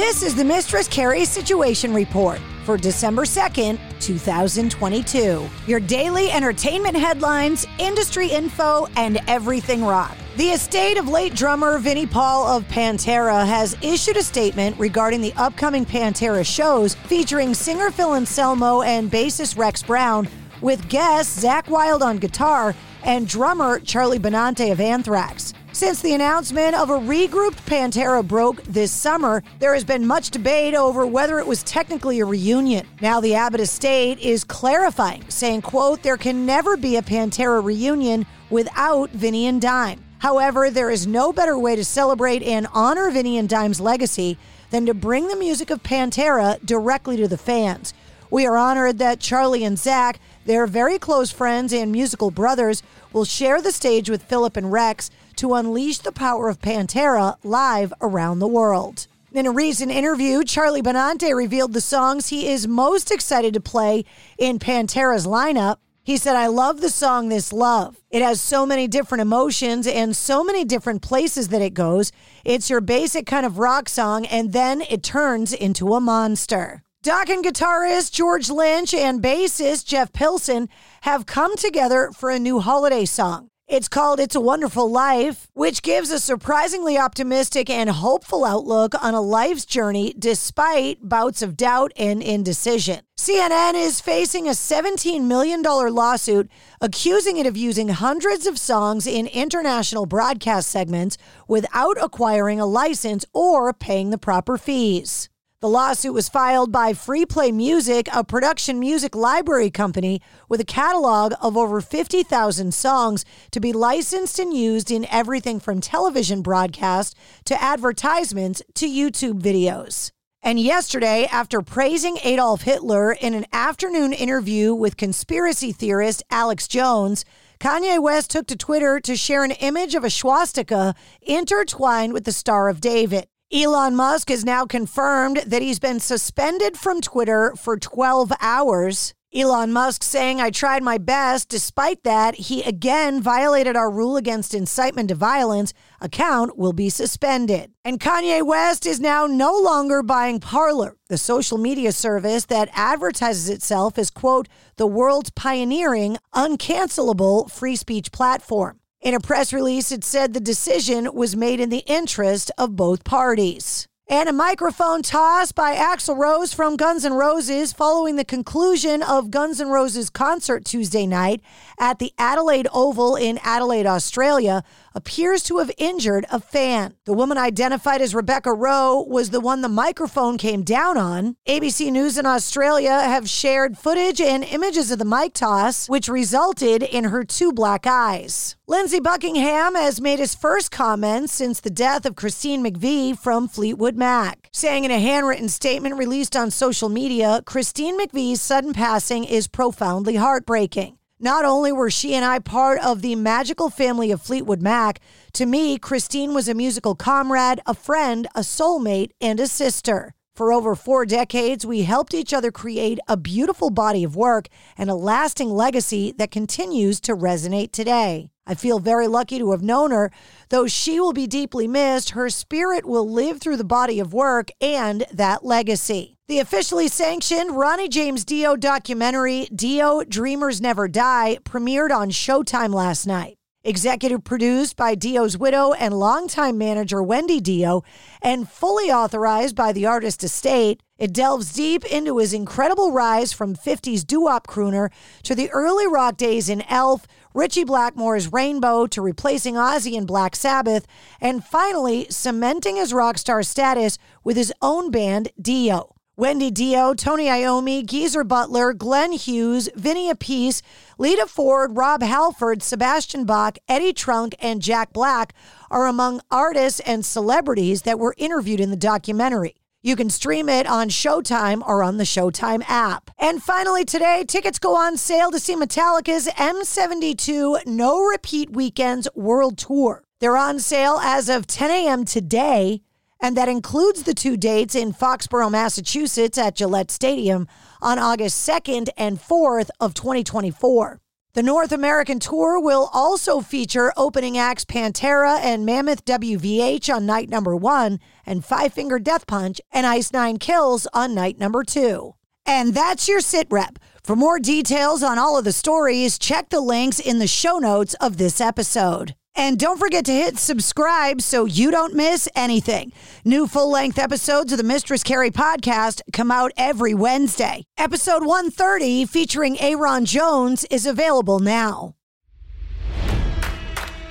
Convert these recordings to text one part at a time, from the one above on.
This is the Mistress Carrie Situation Report for December 2nd, 2022. Your daily entertainment headlines, industry info, and everything rock. The estate of late drummer Vinnie Paul of Pantera has issued a statement regarding the upcoming Pantera shows featuring singer Phil Anselmo and bassist Rex Brown, with guests Zakk Wylde on guitar and drummer Charlie Benante of Anthrax. Since the announcement of a regrouped Pantera broke this summer, there has been much debate over whether it was technically a reunion. Now the Abbott estate is clarifying, saying, quote, there can never be a Pantera reunion without Vinnie and Dime. However, there is no better way to celebrate and honor Vinnie and Dime's legacy than to bring the music of Pantera directly to the fans. We are honored that Charlie and Zakk, their very close friends and musical brothers, will share the stage with Philip and Rex to unleash the power of Pantera live around the world. In a recent interview, Charlie Benante revealed the songs he is most excited to play in Pantera's lineup. He said, I love the song This Love. It has so many different emotions and so many different places that it goes. It's your basic kind of rock song, and then it turns into a monster. Dokken guitarist George Lynch and bassist Jeff Pilson have come together for a new holiday song. It's called It's a Wonderful Life, which gives a surprisingly optimistic and hopeful outlook on a life's journey despite bouts of doubt and indecision. CNN is facing a $17 million lawsuit accusing it of using hundreds of songs in international broadcast segments without acquiring a license or paying the proper fees. The lawsuit was filed by Freeplay Music, a production music library company with a catalog of over 50,000 songs to be licensed and used in everything from television broadcast to advertisements to YouTube videos. And yesterday, after praising Adolf Hitler in an afternoon interview with conspiracy theorist Alex Jones, Kanye West took to Twitter to share an image of a swastika intertwined with the Star of David. Elon Musk has now confirmed that he's been suspended from Twitter for 12 hours. Elon Musk saying, I tried my best. Despite that, he again violated our rule against incitement to violence. Account will be suspended. And Kanye West is now no longer buying Parler, the social media service that advertises itself as, quote, the world's pioneering, uncancelable free speech platform. In a press release, it said the decision was made in the interest of both parties. And a microphone toss by Axl Rose from Guns N' Roses following the conclusion of Guns N' Roses concert Tuesday night at the Adelaide Oval in Adelaide, Australia, appears to have injured a fan. The woman identified as Rebecca Rowe was the one the microphone came down on. ABC News in Australia have shared footage and images of the mic toss, which resulted in her two black eyes. Lindsey Buckingham has made his first comments since the death of Christine McVie from Fleetwood Mac, saying in a handwritten statement released on social media, Christine McVie's sudden passing is profoundly heartbreaking. Not only were she and I part of the magical family of Fleetwood Mac, to me, Christine was a musical comrade, a friend, a soulmate, and a sister. For over four decades, we helped each other create a beautiful body of work and a lasting legacy that continues to resonate today. I feel very lucky to have known her. Though she will be deeply missed, her spirit will live through the body of work and that legacy. The officially sanctioned Ronnie James Dio documentary, Dio Dreamers Never Die, premiered on Showtime last night. Executive produced by Dio's widow and longtime manager Wendy Dio, and fully authorized by the artist estate, it delves deep into his incredible rise from 50s doo wop crooner to the early rock days in Elf, Ritchie Blackmore's Rainbow to replacing Ozzy in Black Sabbath, and finally cementing his rock star status with his own band, Dio. Wendy Dio, Tony Iommi, Geezer Butler, Glenn Hughes, Vinny Appice, Lita Ford, Rob Halford, Sebastian Bach, Eddie Trunk, and Jack Black are among artists and celebrities that were interviewed in the documentary. You can stream it on Showtime or on the Showtime app. And finally, today, tickets go on sale to see Metallica's M72 No Repeat Weekends World Tour. They're on sale as of 10 a.m. today and that includes the two dates in Foxborough, Massachusetts at Gillette Stadium on August 2nd and 4th of 2024. The North American tour will also feature opening acts Pantera and Mammoth WVH on night number one, and Five Finger Death Punch and Ice Nine Kills on night number two. And that's your sit rep. For more details on all of the stories, check the links in the show notes of this episode. And don't forget to hit subscribe so you don't miss anything. New full length episodes of the Mistress Carrie podcast come out every Wednesday. Episode 130, featuring Aaron Jones, is available now.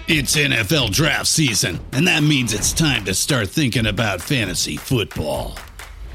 It's NFL draft season, and that means it's time to start thinking about fantasy football.